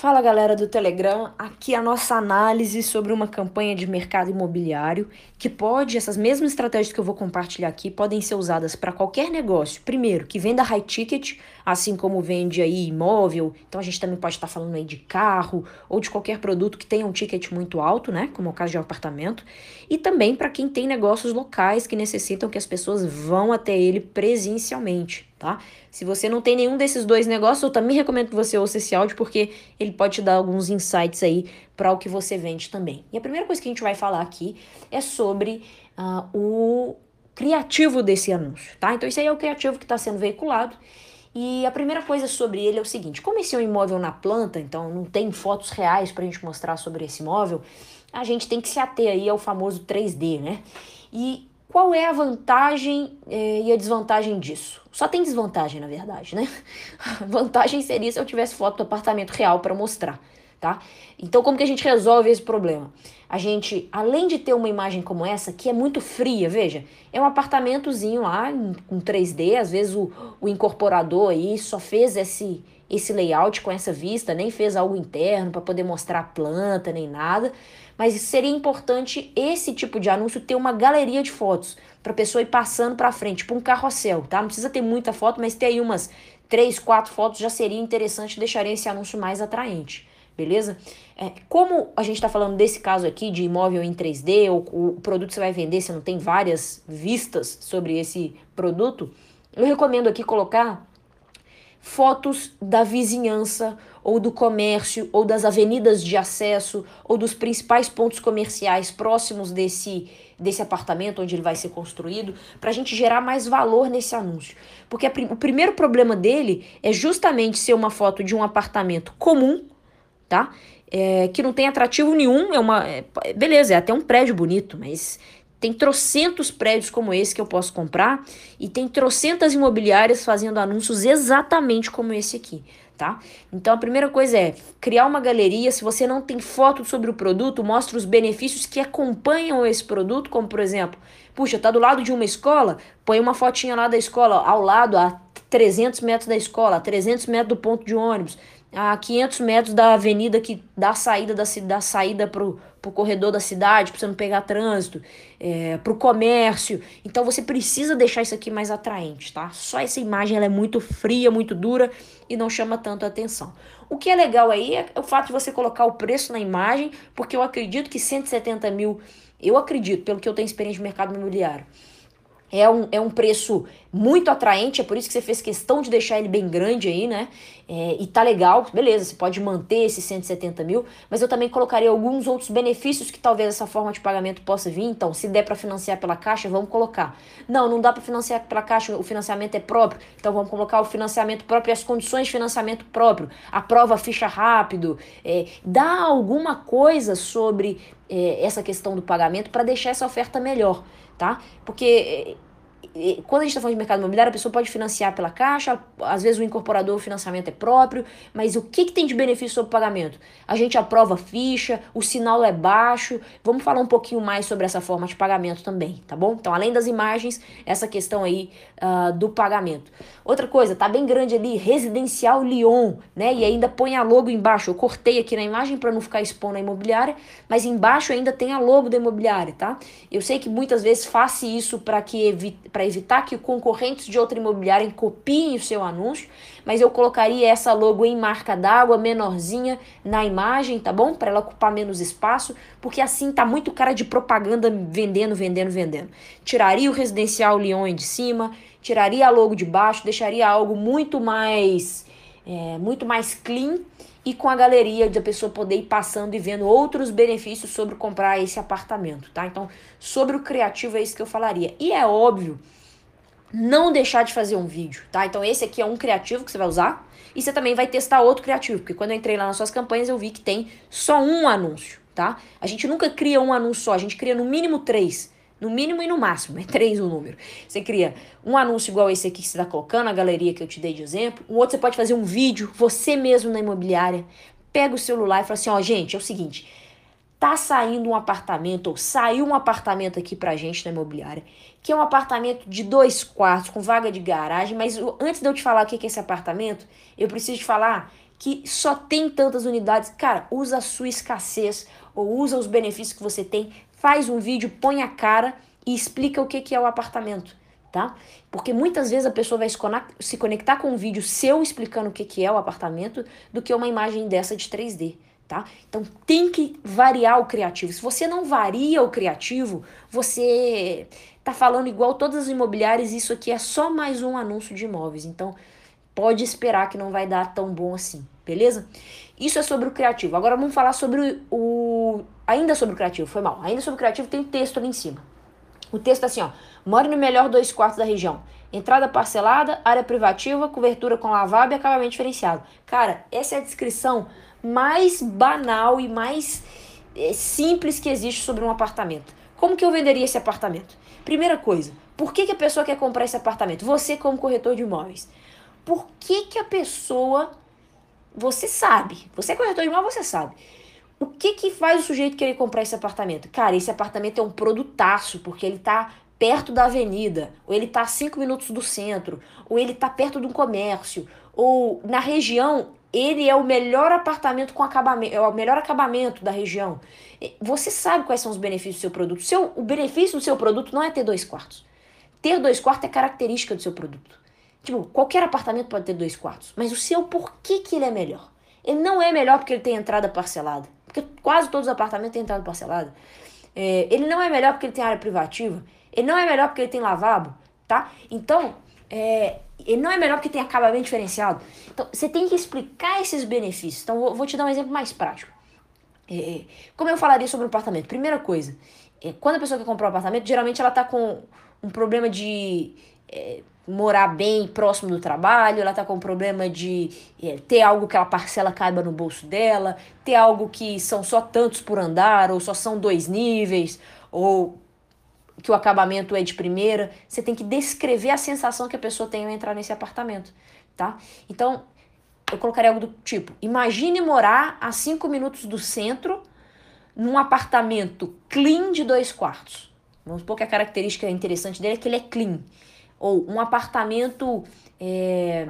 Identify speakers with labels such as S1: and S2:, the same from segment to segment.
S1: Fala galera do Telegram, aqui a nossa análise sobre uma campanha de mercado imobiliário que pode, essas mesmas estratégias que eu vou compartilhar aqui, podem ser usadas para qualquer negócio. Primeiro, que venda high ticket, assim como vende aí imóvel, então a gente também pode estar falando aí de carro ou de qualquer produto que tenha um ticket muito alto, né, como é o caso de apartamento, e também para quem tem negócios locais que necessitam que as pessoas vão até ele presencialmente tá? Se você não tem nenhum desses dois negócios, eu também recomendo que você ouça esse áudio porque ele pode te dar alguns insights aí para o que você vende também. E a primeira coisa que a gente vai falar aqui é sobre uh, o criativo desse anúncio, tá? Então esse aí é o criativo que está sendo veiculado. E a primeira coisa sobre ele é o seguinte: como esse é um imóvel na planta, então não tem fotos reais para a gente mostrar sobre esse imóvel, a gente tem que se ater aí ao famoso 3D, né? E qual é a vantagem eh, e a desvantagem disso? Só tem desvantagem, na verdade, né? A vantagem seria se eu tivesse foto do apartamento real para mostrar, tá? Então, como que a gente resolve esse problema? A gente, além de ter uma imagem como essa, que é muito fria, veja, é um apartamentozinho lá com 3D, às vezes o, o incorporador aí só fez esse, esse layout com essa vista, nem fez algo interno para poder mostrar a planta nem nada. Mas seria importante esse tipo de anúncio ter uma galeria de fotos para pessoa ir passando para frente, tipo um carrossel, tá? Não precisa ter muita foto, mas ter aí umas três, quatro fotos já seria interessante, deixaria esse anúncio mais atraente, beleza? É, como a gente está falando desse caso aqui de imóvel em 3D, ou o produto que você vai vender, você não tem várias vistas sobre esse produto, eu recomendo aqui colocar fotos da vizinhança ou do comércio ou das avenidas de acesso ou dos principais pontos comerciais próximos desse desse apartamento onde ele vai ser construído, para a gente gerar mais valor nesse anúncio. Porque a, o primeiro problema dele é justamente ser uma foto de um apartamento comum, tá? É, que não tem atrativo nenhum, é uma. É, beleza, é até um prédio bonito, mas tem trocentos prédios como esse que eu posso comprar e tem trocentas imobiliárias fazendo anúncios exatamente como esse aqui, tá? Então a primeira coisa é criar uma galeria. Se você não tem foto sobre o produto, mostre os benefícios que acompanham esse produto, como por exemplo, puxa, tá do lado de uma escola, põe uma fotinha lá da escola, ao lado, a 300 metros da escola, a 300 metros do ponto de ônibus a 500 metros da avenida que dá saída da, da saída pro, pro corredor da cidade, para você não pegar trânsito, é, pro comércio. Então você precisa deixar isso aqui mais atraente, tá? Só essa imagem ela é muito fria, muito dura e não chama tanto atenção. O que é legal aí é o fato de você colocar o preço na imagem, porque eu acredito que 170 mil, eu acredito, pelo que eu tenho experiência de mercado imobiliário, é um, é um preço muito atraente, é por isso que você fez questão de deixar ele bem grande aí, né? É, e tá legal, beleza, você pode manter esses 170 mil, mas eu também colocaria alguns outros benefícios que talvez essa forma de pagamento possa vir. Então, se der para financiar pela caixa, vamos colocar. Não, não dá para financiar pela caixa, o financiamento é próprio, então vamos colocar o financiamento próprio e as condições de financiamento próprio. Aprova ficha rápido, é, dá alguma coisa sobre é, essa questão do pagamento para deixar essa oferta melhor tá? Porque quando a gente está falando de mercado imobiliário, a pessoa pode financiar pela caixa, às vezes o incorporador, o financiamento é próprio, mas o que, que tem de benefício sobre o pagamento? A gente aprova ficha, o sinal é baixo, vamos falar um pouquinho mais sobre essa forma de pagamento também, tá bom? Então, além das imagens, essa questão aí uh, do pagamento. Outra coisa, tá bem grande ali, residencial Lyon, né? E ainda põe a logo embaixo. Eu cortei aqui na imagem para não ficar expondo a imobiliária, mas embaixo ainda tem a logo da imobiliária, tá? Eu sei que muitas vezes faça isso para que evite para evitar que concorrentes de outra imobiliária copiem o seu anúncio, mas eu colocaria essa logo em marca d'água, menorzinha na imagem, tá bom? Para ela ocupar menos espaço, porque assim tá muito cara de propaganda vendendo, vendendo, vendendo. Tiraria o residencial Lyon de cima, tiraria a logo de baixo, deixaria algo muito mais é, muito mais clean e com a galeria de a pessoa poder ir passando e vendo outros benefícios sobre comprar esse apartamento, tá? Então, sobre o criativo é isso que eu falaria. E é óbvio, não deixar de fazer um vídeo, tá? Então, esse aqui é um criativo que você vai usar e você também vai testar outro criativo, porque quando eu entrei lá nas suas campanhas eu vi que tem só um anúncio, tá? A gente nunca cria um anúncio só, a gente cria no mínimo três. No mínimo e no máximo, é três o número. Você cria um anúncio igual esse aqui que você está colocando, a galeria que eu te dei de exemplo. Um outro você pode fazer um vídeo, você mesmo na imobiliária. Pega o celular e fala assim: ó, gente, é o seguinte. Tá saindo um apartamento, ou saiu um apartamento aqui pra gente na imobiliária, que é um apartamento de dois quartos, com vaga de garagem, mas antes de eu te falar o que é esse apartamento, eu preciso te falar que só tem tantas unidades. Cara, usa a sua escassez ou usa os benefícios que você tem, faz um vídeo, põe a cara e explica o que, que é o apartamento, tá? Porque muitas vezes a pessoa vai se conectar com um vídeo seu explicando o que, que é o apartamento do que uma imagem dessa de 3D tá? Então tem que variar o criativo. Se você não varia o criativo, você tá falando igual todas as imobiliárias, isso aqui é só mais um anúncio de imóveis. Então pode esperar que não vai dar tão bom assim, beleza? Isso é sobre o criativo. Agora vamos falar sobre o ainda sobre o criativo, foi mal. Ainda sobre o criativo tem um texto ali em cima. O texto é assim, ó: More no melhor dois quartos da região. Entrada parcelada, área privativa, cobertura com lavabo e acabamento diferenciado. Cara, essa é a descrição mais banal e mais é, simples que existe sobre um apartamento. Como que eu venderia esse apartamento? Primeira coisa, por que, que a pessoa quer comprar esse apartamento? Você como corretor de imóveis. Por que, que a pessoa... Você sabe, você é corretor de imóveis, você sabe. O que que faz o sujeito querer comprar esse apartamento? Cara, esse apartamento é um produtaço, porque ele tá perto da avenida, ou ele tá a cinco minutos do centro, ou ele tá perto de um comércio, ou na região ele é o melhor apartamento com acabamento, é o melhor acabamento da região. Você sabe quais são os benefícios do seu produto. Seu, o benefício do seu produto não é ter dois quartos. Ter dois quartos é característica do seu produto. Tipo, qualquer apartamento pode ter dois quartos, mas o seu, por que, que ele é melhor? Ele não é melhor porque ele tem entrada parcelada, porque quase todos os apartamentos têm entrada parcelada. É, ele não é melhor porque ele tem área privativa. Ele não é melhor porque ele tem lavabo, tá? Então, é, ele não é melhor porque tem acabamento diferenciado. Então, você tem que explicar esses benefícios. Então, vou, vou te dar um exemplo mais prático. É, como eu falaria sobre o apartamento? Primeira coisa, é, quando a pessoa quer comprar um apartamento, geralmente ela está com um problema de é, morar bem próximo do trabalho, ela está com problema de é, ter algo que a parcela caiba no bolso dela, ter algo que são só tantos por andar, ou só são dois níveis, ou que o acabamento é de primeira, você tem que descrever a sensação que a pessoa tem ao entrar nesse apartamento, tá? Então, eu colocaria algo do tipo: imagine morar a cinco minutos do centro num apartamento clean de dois quartos. Vamos supor que a característica interessante dele é que ele é clean. Ou um apartamento é,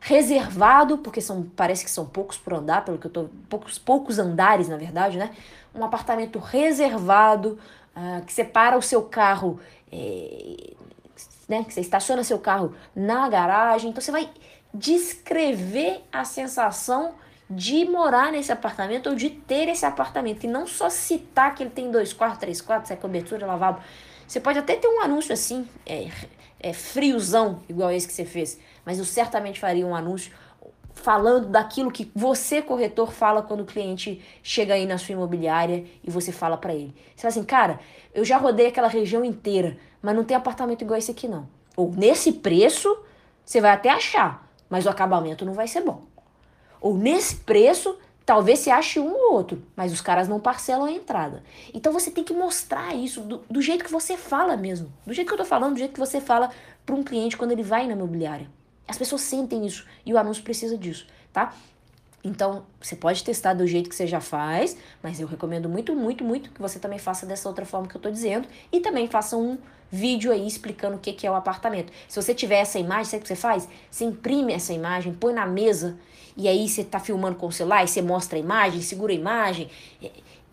S1: reservado, porque são, parece que são poucos por andar, pelo que eu tô. Poucos, poucos andares, na verdade, né? Um apartamento reservado ah, que separa o seu carro, é, né, que você estaciona seu carro na garagem. Então você vai descrever a sensação de morar nesse apartamento ou de ter esse apartamento. E não só citar que ele tem dois quartos, três quartos, é cobertura, lavabo. Você pode até ter um anúncio assim, é, é friozão, igual esse que você fez. Mas eu certamente faria um anúncio falando daquilo que você, corretor, fala quando o cliente chega aí na sua imobiliária e você fala para ele. Você fala assim, cara, eu já rodei aquela região inteira, mas não tem apartamento igual esse aqui não. Ou nesse preço, você vai até achar, mas o acabamento não vai ser bom. Ou nesse preço, talvez você ache um ou outro, mas os caras não parcelam a entrada. Então você tem que mostrar isso do, do jeito que você fala mesmo. Do jeito que eu tô falando, do jeito que você fala para um cliente quando ele vai na imobiliária. As pessoas sentem isso e o anúncio precisa disso, tá? Então, você pode testar do jeito que você já faz, mas eu recomendo muito, muito, muito que você também faça dessa outra forma que eu tô dizendo e também faça um vídeo aí explicando o que, que é o apartamento. Se você tiver essa imagem, sabe o que você faz? Você imprime essa imagem, põe na mesa e aí você tá filmando com o celular e você mostra a imagem, segura a imagem.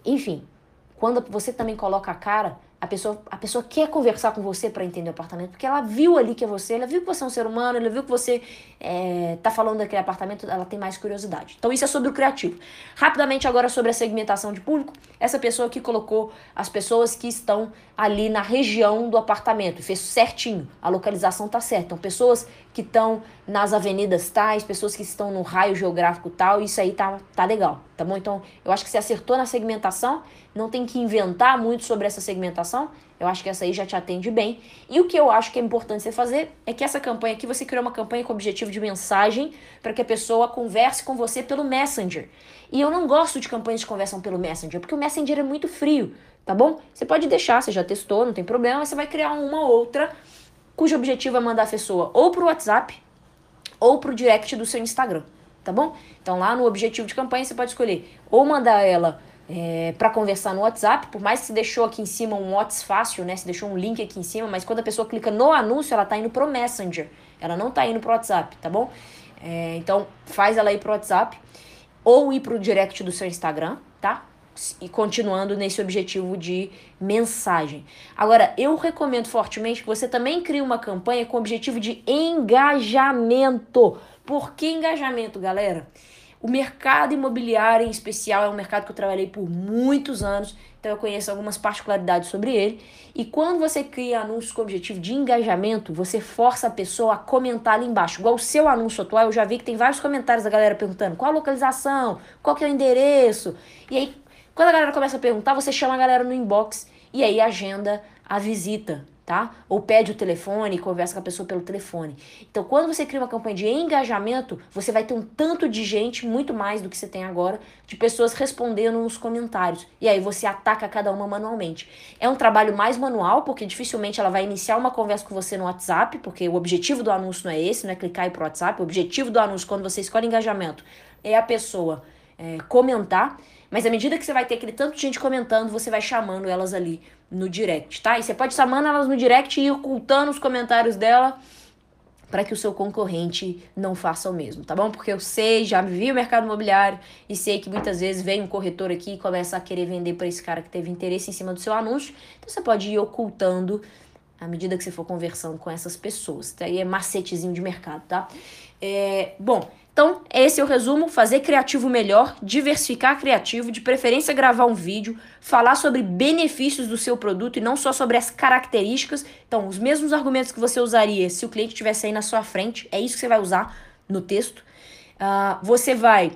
S1: Enfim, quando você também coloca a cara, a pessoa, a pessoa quer conversar com você para entender o apartamento, porque ela viu ali que é você, ela viu que você é um ser humano, ela viu que você é, tá falando daquele apartamento, ela tem mais curiosidade. Então isso é sobre o criativo. Rapidamente agora sobre a segmentação de público, essa pessoa que colocou as pessoas que estão ali na região do apartamento, fez certinho, a localização tá certa. Então pessoas que estão nas avenidas tais, pessoas que estão no raio geográfico tal, isso aí tá, tá legal, tá bom? Então eu acho que você acertou na segmentação, não tem que inventar muito sobre essa segmentação, eu acho que essa aí já te atende bem. E o que eu acho que é importante você fazer é que essa campanha aqui, você criou uma campanha com objetivo de mensagem para que a pessoa converse com você pelo Messenger. E eu não gosto de campanhas de conversão pelo Messenger, porque o Messenger é muito frio, tá bom? Você pode deixar, você já testou, não tem problema, você vai criar uma outra cujo objetivo é mandar a pessoa ou pro WhatsApp ou pro direct do seu Instagram, tá bom? Então lá no objetivo de campanha você pode escolher ou mandar ela é, para conversar no WhatsApp, por mais que você deixou aqui em cima um WhatsApp fácil, né? Você deixou um link aqui em cima, mas quando a pessoa clica no anúncio, ela tá indo pro Messenger. Ela não tá indo pro WhatsApp, tá bom? É, então, faz ela ir pro WhatsApp ou ir pro direct do seu Instagram, tá? E continuando nesse objetivo de mensagem. Agora, eu recomendo fortemente que você também crie uma campanha com o objetivo de engajamento. Por que engajamento, galera? O mercado imobiliário em especial é um mercado que eu trabalhei por muitos anos então eu conheço algumas particularidades sobre ele. E quando você cria anúncios com objetivo de engajamento, você força a pessoa a comentar ali embaixo. Igual o seu anúncio atual, eu já vi que tem vários comentários da galera perguntando qual a localização, qual que é o endereço. E aí, quando a galera começa a perguntar, você chama a galera no inbox e aí agenda a visita tá? Ou pede o telefone conversa com a pessoa pelo telefone. Então, quando você cria uma campanha de engajamento, você vai ter um tanto de gente, muito mais do que você tem agora, de pessoas respondendo nos comentários. E aí você ataca cada uma manualmente. É um trabalho mais manual, porque dificilmente ela vai iniciar uma conversa com você no WhatsApp, porque o objetivo do anúncio não é esse, não é clicar e ir pro WhatsApp. O objetivo do anúncio, quando você escolhe engajamento, é a pessoa é, comentar. Mas à medida que você vai ter aquele tanto de gente comentando, você vai chamando elas ali no direct, tá? E você pode chamando elas no direct e ir ocultando os comentários dela para que o seu concorrente não faça o mesmo, tá bom? Porque eu sei, já vi o mercado imobiliário e sei que muitas vezes vem um corretor aqui e começa a querer vender para esse cara que teve interesse em cima do seu anúncio. Então você pode ir ocultando à medida que você for conversando com essas pessoas. Tá? Aí é macetezinho de mercado, tá? É, bom, então, esse é o resumo: fazer criativo melhor, diversificar criativo, de preferência gravar um vídeo, falar sobre benefícios do seu produto e não só sobre as características. Então, os mesmos argumentos que você usaria se o cliente estivesse aí na sua frente, é isso que você vai usar no texto. Uh, você vai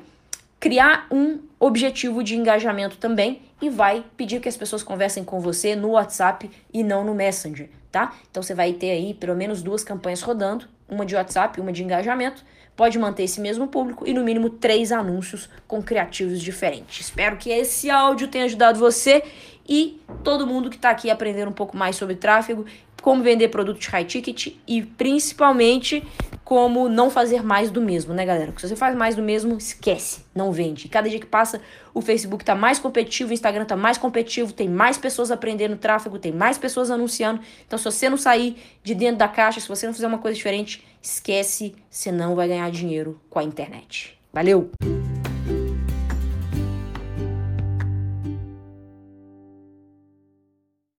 S1: criar um objetivo de engajamento também e vai pedir que as pessoas conversem com você no WhatsApp e não no Messenger, tá? Então você vai ter aí pelo menos duas campanhas rodando, uma de WhatsApp, uma de engajamento pode manter esse mesmo público e no mínimo três anúncios com criativos diferentes. Espero que esse áudio tenha ajudado você e todo mundo que está aqui aprendendo um pouco mais sobre tráfego, como vender produtos high ticket e principalmente como não fazer mais do mesmo, né, galera? Porque se você faz mais do mesmo, esquece, não vende. E cada dia que passa, o Facebook tá mais competitivo, o Instagram tá mais competitivo, tem mais pessoas aprendendo tráfego, tem mais pessoas anunciando. Então, se você não sair de dentro da caixa, se você não fizer uma coisa diferente, esquece, você não vai ganhar dinheiro com a internet. Valeu!